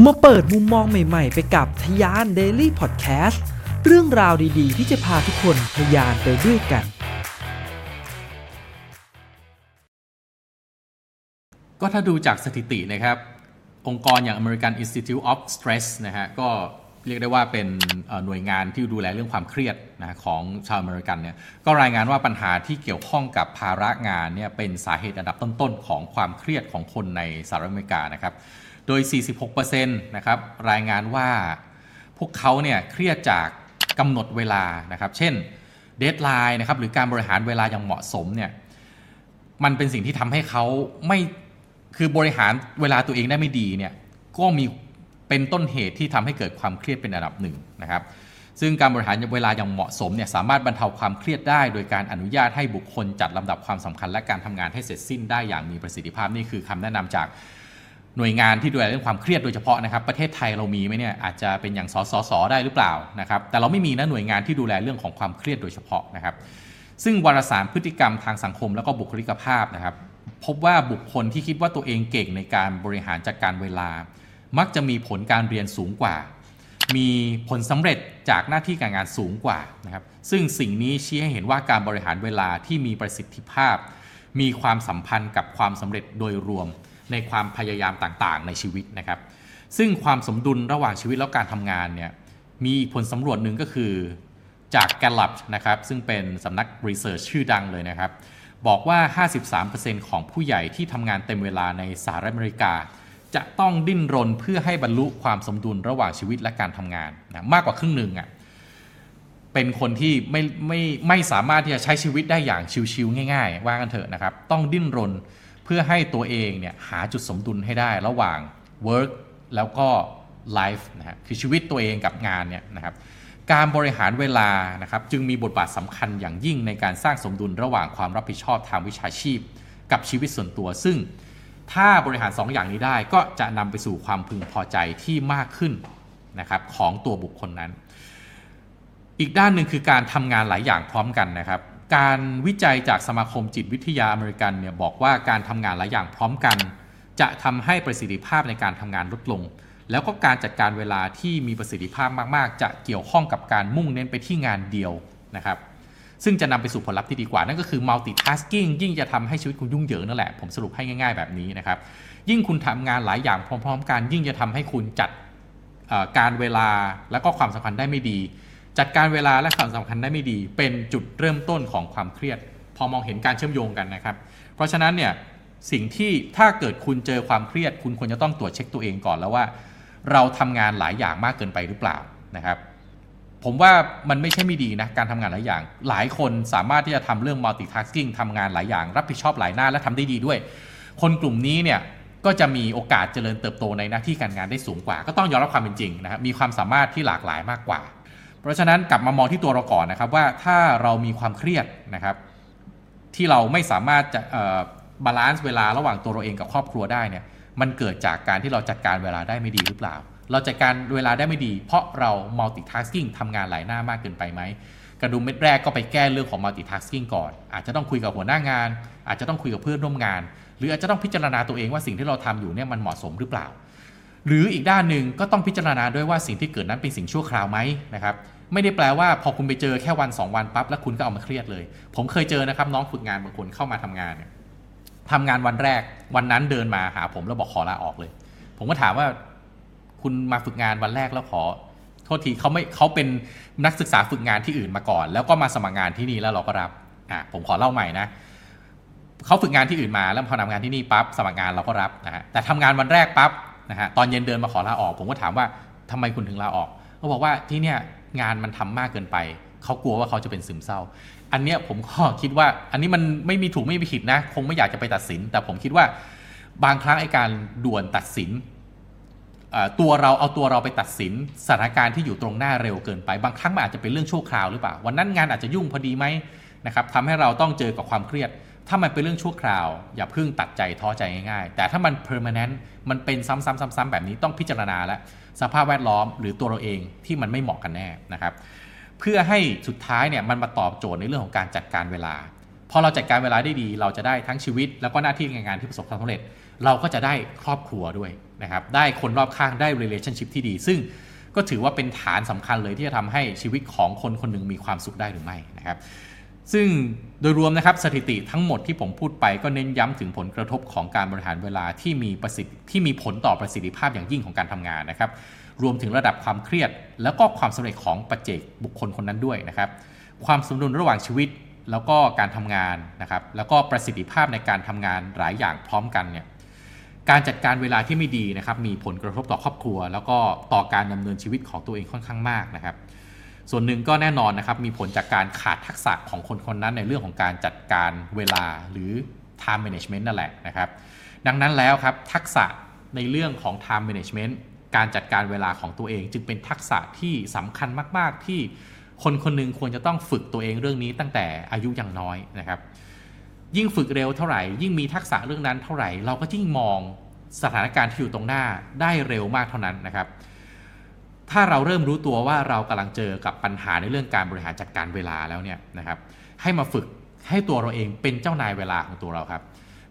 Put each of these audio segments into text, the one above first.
มาเปิดมุมมองใหม่ๆ ไปกับทยาน Daily Podcast เรื่องราวดีๆ ที่จะพาทุกคนทยานไปด้วยกัน ก็ถ้าดูจากสถิตินะครับ องค์กรอย่าง American Institute of Stress นะฮะก็เรียกได้ว่าเป็นหน่วยงานที่ดูแลเรื่องความเครียดนะของชาวอเมริกันเนี่ยก็รายงานว่าปัญหาที่เกี่ยวข้องกับภาระงานเนี่ยเป็นสาเหตุอันดับต้นๆ ของความเครียดของคนในสหรัฐอเมริกานะครับ โดย 46%นะครับรายงานว่าพวกเขาเนี่ยเครียดจากกำหนดเวลานะครับ เช่นเดทไลน์นะครับหรือการบริหารเวลาอย่างเหมาะสมเนี่ยมันเป็นสิ่งที่ทำให้เขาไม่คือบริหารเวลาตัวเองได้ไม่ดีเนี่ยก็มีเป็นต้นเหตุที่ทำให้เกิดความเครียดเป็นอันดับหนึ่งนะครับ ซึ่งการบริหารเวลาอย่างเหมาะสมเนี่ยสามารถบรรเทาความเครียดได้ โดยการอนุญาตให้บุคคลจัดลำดับความสำคัญและการทำงานให้เสร็จสิ้นได้อย่างมีประสิทธิภาพนี่คือคำแนะนำจาก หน่วยงานที่ดูแลเรื่องความเครียดโดยเฉพาะนะครับประเทศไทยเรามีไหมเนี่ยอาจจะเป็นอย่างสสสได้หรือเปล่านะครับแต่เราไม่มีนะหน่วยงานที่ดูแลเรื่องของความเครียดโดยเฉพาะนะครับ ซึ่งวารสารพฤติกรรมทางสังคมแล้วก็บุคลิกภาพนะครับ พบว่าบุคคลที่คิดว่าตัวเองเก่งในการบริหารจัดกการเวลา มักจะมีผลการเรียนสูงกว่า มีผลสำเร็จจากหน้าที่การงานสูงกว่านะครับซึ่งสิ่งนี้ชี้ให้เห็นว่าการบริหารเวลาที่มีประสิทธิภาพ มีความสัมพันธ์กับความสำเร็จโดยรวม ในความพยายามต่างๆ ในชีวิตนะครับ ซึ่งความสมดุลระหว่างชีวิตและการทำงานเนี่ยมีผลสำรวจหนึ่งก็คือจากแกลลับนะครับซึ่งเป็นสำนักรีเสิร์ชชื่อดังเลยนะครับ บอกว่า 53%ของผู้ใหญ่ที่ทำงานเต็มเวลาในสหรัฐอเมริกา จะต้องดิ้นรนเพื่อให้บรรลุความสมดุลระหว่างชีวิตและการทำงานนะมากกว่าครึ่งหนึ่งอะ่ะเป็นคนที่ไม่ไม่ไม่สามารถที่จะใช้ชีวิตได้อย่างชิวๆง่าย ๆ ว่ากันเถอะนะครับ ต้องดิ้นรน เพื่อให้ตัวเองเนี่ยหาจุดสมดุลให้ได้ระหว่าง work แล้วก็ life นะฮะคือชีวิตตัวเองกับงานเนี่ยนะครับการบริหารเวลานะครับจึงมีบทบาทสำคัญอย่างยิ่งในการสร้างสมดุลระหว่างความรับผิดชอบทางวิชาชีพ กับชีวิตส่วนตัว ซึ่งถ้าบริหาร2ออย่างนี้ได้ก็จะนำไปสู่ความพึงพอใจที่มากขึ้นนะครับของตัวบุคคลนั้น อีกด้านหนึ่งคือการทำงานหลายอย่างพร้อมกันนะครับ การวิจัยจากสมาคมจิตวิทยาอเมริกันเนี่ยบอกว่าการทำงานหลายอย่างพร้อมกัน จะทำให้ประสิทธิภาพในการทำงานลดลง แล้วก็การจัดการเวลาที่มีประสิทธิภาพมาก ๆ จะเกี่ยวข้องกับการมุ่งเน้นไปที่งานเดียวนะครับ ซึ่งจะนำไปสู่ผลลัพธ์ที่ดีกว่า นั่นก็คือ multitasking ยิ่งจะทำให้ชีวิตคุณยุ่งเหยิงนั่นแหละ ผมสรุปให้ง่าย ๆ แบบนี้นะครับ ยิ่งคุณทำงานหลายอย่างพร้อม ๆ กัน ยิ่งจะทำให้คุณจัดการเวลาและก็ความสำคัญได้ไม่ดี จัดการเวลาและความสำคัญได้ไม่ดี เป็นจุดเริ่มต้นของความเครียด พอมองเห็นการเชื่อมโยงกันนะครับ เพราะฉะนั้นเนี่ยสิ่งที่ถ้าเกิดคุณเจอความเครียด คุณควรจะต้องตรวจเช็คตัวเองก่อนแล้วว่า เราทำงานหลายอย่างมากเกินไปหรือเปล่านะครับ ผมว่ามันไม่ใช่ไม่ดีนะการทำงานหลายอย่าง หลายคนสามารถที่จะทำเรื่อง multitasking ทำงานหลายอย่าง รับผิดชอบหลายหน้าและทำได้ดีด้วย คนกลุ่มนี้เนี่ยก็จะมีโอกาสเจริญเติบโตในหน้าที่การงานได้สูงกว่า ก็ต้องยอมรับความเป็นจริงนะครับมีความสามารถที่หลากหลายมากกว่า เพราะฉะนั้นกลับมามองที่ตัวเราก่อนนะครับว่าถ้าเรามีความเครียดนะครับ ที่เราไม่สามารถจะ balance เวลาระหว่างตัวเราเองกับครอบครัวได้เนี่ยมันเกิดจากการที่เราจัดการเวลาได้ไม่ดีหรือเปล่า เราจัดการเวลาได้ไม่ดี เพราะเรา multitasking ทำงานหลายหน้ามากเกินไปไหมกระดุมเม็ดแรกก็ไปแก้เรื่องของ multitasking ก่อน อาจจะต้องคุยกับหัวหน้างาน อาจจะต้องคุยกับเพื่อนร่วมงาน หรืออาจจะต้องพิจารณาตัวเองว่าสิ่งที่เราทำอยู่เนี่ยมันเหมาะสมหรือเปล่า หรืออีกด้านหนึ่งก็ต้องพิจารณาด้วยว่าสิ่งที่เกิดนั้นเป็นสิ่งชั่วคราวไหมนะครับไม่ได้แปลว่าพอคุณไปเจอแค่วัน 2 วันปั๊บแล้วคุณก็เอามาเครียดเลย ผมเคยเจอนะครับน้องฝึกงานบางคนเข้ามาทำงานเนี่ยทำงานวันแรกวันนั้นเดินมาหาผมแล้วบอกขอลาออกเลย ผมก็ถามว่าคุณมาฝึกงานวันแรกแล้วขอ โทษทีเขาไม่เขาเป็นนักศึกษาฝึกงานที่อื่นมาก่อน แล้วก็มาสมัครงานที่นี่แล้วเราก็รับอะผมขอเล่าใหม่นะเขาฝึกงานที่อื่นมาแล้วพอทำงานที่นี่ปั๊บสมัครงานเราก็รับนะฮะแต่ทำงานวันแรกปั๊บ นะฮะตอนเย็นเดินมาขอลาออก ผมก็ถามว่าทำไมคุณถึงลาออกเขาบอกว่าที่เนี่ยงานมันทำมากเกินไปเขากลัวว่าเขาจะเป็นซึมเศร้า อันเนี้ยผมก็คิดว่าอันนี้มันไม่มีถูกไม่มีผิดนะ คงไม่อยากจะไปตัดสิน แต่ผมคิดว่าบางครั้งไอ้การด่วนตัดสินตัวเราเอาตัวเราไปตัดสินสถานการณ์ที่อยู่ตรงหน้าเร็วเกินไป บางครั้งมันอาจจะเป็นเรื่องชั่วคราวหรือเปล่า วันนั้นงานอาจจะยุ่งพอดีไหมนะครับทำให้เราต้องเจอกับความเครียด ถ้ามันเป็นเรื่องชั่วคราว อย่าเพิ่งตัดใจท้อใจง่ายๆ แต่ถ้ามัน permanent มันเป็นซ้ำๆๆ ๆ แบบนี้ต้องพิจารณาแล้วสภาพแวดล้อมหรือตัวเราเองที่มันไม่เหมาะกันแน่นะครับเพื่อให้สุดท้ายเนี่ยมันมาตอบโจทย์ในเรื่องของการจัดการเวลาพอเราจัดการเวลาได้ดี เราจะได้ทั้งชีวิต แล้วก็หน้าที่งานที่ประสบความสำเร็จ เราก็จะได้ครอบครัวด้วยนะครับได้คนรอบข้างได้ relationship ที่ดี ซึ่งก็ถือว่าเป็นฐานสำคัญเลยที่จะทำให้ชีวิตของคนคนหนึ่งมีความสุขได้หรือไม่นะครับ ซึ่งโดยรวมนะครับสถิติทั้งหมดที่ผมพูดไปก็เน้นย้ำถึงผลกระทบของการบริหารเวลาที่มีประสิทธิที่มีผลต่อประสิทธิภาพอย่างยิ่งของการทำงานนะครับ รวมถึงระดับความเครียด แล้วก็ความสำเร็จของปัจเจกบุคคลคนนั้นด้วยนะครับ ความสมดุลระหว่างชีวิตแล้วก็การทำงานนะครับ แล้วก็ประสิทธิภาพในการทำงานหลายอย่างพร้อมกันเนี่ยการจัดการเวลาที่ไม่ดีนะครับมีผลกระทบต่อครอบครัว แล้วก็ต่อการดำเนินชีวิตของตัวเองค่อนข้างมากนะครับ ส่วนหนึ่งก็แน่นอนนะครับมีผลจากการขาดทักษะของคนคนนั้นในเรื่องของการจัดการเวลาหรือ time management นั่นแหละนะครับ ดังนั้นแล้วครับทักษะในเรื่องของ time management การจัดการเวลาของตัวเอง จึงเป็นทักษะที่สำคัญมาก ๆ ที่คนคนหนึงควรจะต้องฝึกตัวเองเรื่องนี้ตั้งแต่อายุยังน้อยนะครับ ยิ่งฝึกเร็วเท่าไหร่ ยิ่งมีทักษะเรื่องนั้นเท่าไหร่ เราก็ยิ่งมองสถานการณ์ที่อยู่ตรงหน้าได้เร็วมากเท่านั้นนะครับ ถ้าเราเริ่มรู้ตัวว่าเรากำลังเจอกับปัญหาในเรื่องการบริหารจัดการเวลาแล้วเนี่ยนะครับ ให้มาฝึกให้ตัวเราเองเป็นเจ้านายเวลาของตัวเราครับ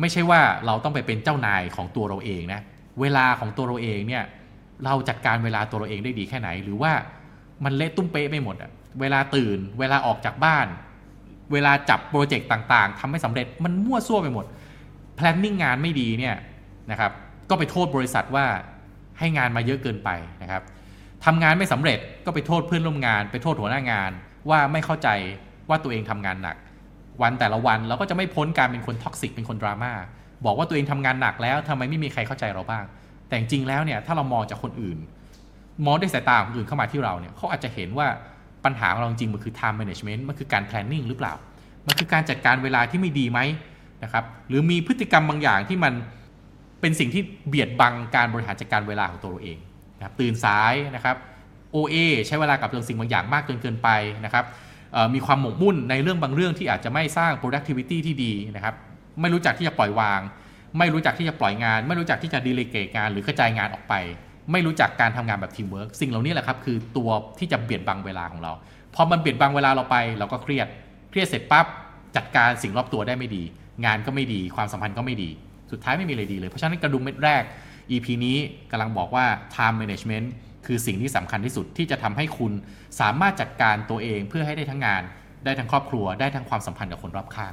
ไม่ใช่ว่าเราต้องไปเป็นเจ้านายของตัวเราเองนะเวลาของตัวเราเองเนี่ยเราจัดการเวลาตัวเราเองได้ดีแค่ไหน หรือว่ามันเละตุ้มเป๊ะไปหมดอะเวลาตื่น เวลาออกจากบ้าน เวลาจับโปรเจกต์ต่างๆทำให้สำเร็จมันมั่วซั่วไปหมด planning งานไม่ดีเนี่ยนะครับก็ไปโทษบริษัทว่าให้งานมาเยอะเกินไปนะครับ ทำงานไม่สำเร็จก็ไปโทษเพื่อนร่วมงาน ไปโทษหัวหน้างาน ว่าไม่เข้าใจว่าตัวเองทำงานหนัก วันแต่ละวันเราก็จะไม่พ้นการเป็นคน toxic เป็นคนดราม่าบอกว่าตัวเองทำงานหนักแล้วทำไมไม่มีใครเข้าใจเราบ้าง แต่จริงแล้วเนี่ยถ้าเรามองจากคนอื่น มองด้วยสายตาของคนอื่นเข้ามาที่เราเนี่ยเขาอาจจะเห็นว่าปัญหาของเราจริงมันคือ time management มันคือการ planning หรือเปล่า มันคือการจัดการเวลาที่ไม่ดีไหมนะครับหรือมีพฤติกรรมบางอย่างที่มันเป็นสิ่งที่เบียดบังการบริหารจัดการเวลาของตัวเราเอง นะครับตื่นสายนะครับ โอ้เอ้ ใช้เวลากับเรื่องสิ่งบางอย่างมากจนเกินไปนะครับมีความหมกมุ่นในเรื่องบางเรื่องที่อาจจะไม่สร้าง productivity ที่ดีนะครับ ไม่รู้จักที่จะปล่อยวาง ไม่รู้จักที่จะปล่อยงาน ไม่รู้จักที่จะ delegate งาน หรือกระจายงานออกไป ไม่รู้จักการทำงานแบบทีมเวิร์กสิ่งเหล่านี้แหละครับคือตัวที่จะเบียดบังเวลาของเรา พอมันเบียดบังเวลาเราไป เราก็เครียด เครียดเสร็จปั๊บจัดการสิ่งรอบตัวได้ไม่ดี งานก็ไม่ดี ความสัมพันธ์ก็ไม่ดี สุดท้ายไม่มีอะไรดีเลย เพราะฉะนั้นกระดุมเม็ดแรก EP นี้กำลังบอกว่า time management คือสิ่งที่สำคัญที่สุดที่จะทำให้คุณสามารถจัดการตัวเองเพื่อให้ได้ทั้งงาน ได้ทั้งครอบครัว ได้ทั้งความสัมพันธ์กับคนรอบข้าง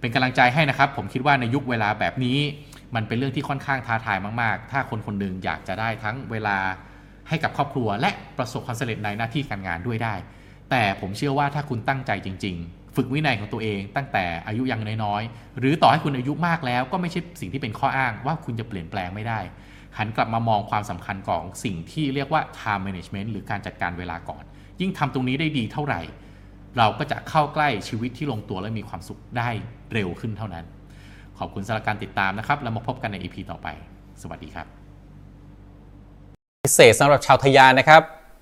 เป็นกำลังใจให้นะครับ ผมคิดว่าในยุคเวลาแบบนี้ มันเป็นเรื่องที่ค่อนข้างท้าทายมาก ๆ ถ้าคนคนหนึ่งอยากจะได้ทั้งเวลาให้กับครอบครัว และประสบความสำเร็จในหน้าที่การงานด้วยได้ แต่ผมเชื่อว่าถ้าคุณตั้งใจจริง ๆ ฝึกวินัยของตัวเอง ตั้งแต่อายุยังน้อยๆ หรือต่อให้คุณอายุมากแล้ว ก็ไม่ใช่สิ่งที่เป็นข้ออ้างว่าคุณจะเปลี่ยนแปลงไม่ได้ หันกลับมามองความสำคัญของสิ่งที่เรียกว่า time management หรือการจัดการเวลาก่อน ยิ่งทำตรงนี้ได้ดีเท่าไหร่ เราก็จะเข้าใกล้ชีวิตที่ลงตัวและมีความสุขได้เร็วขึ้นเท่านั้น ขอบคุณสำหรับการติดตามนะครับ แล้วมาพบกันใน EP ต่อไป สวัสดีครับ พิเศษสำหรับชาวทะยานนะครับ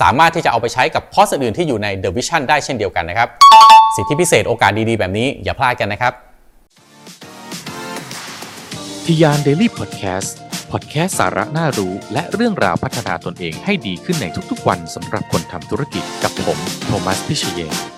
สามารถที่จะเอาไปใช้กับคอร์สอื่นที่อยู่ใน The Vision ได้เช่นเดียวกันนะครับ สิทธิพิเศษโอกาสดีๆ แบบนี้อย่าพลาดกันนะครับทะยาน Daily Podcast พอดแคสต์สาระน่ารู้และเรื่องราวพัฒนาตนเองให้ดีขึ้นในทุกๆวันสำหรับคนทำธุรกิจกับผม โทมัส พิเชย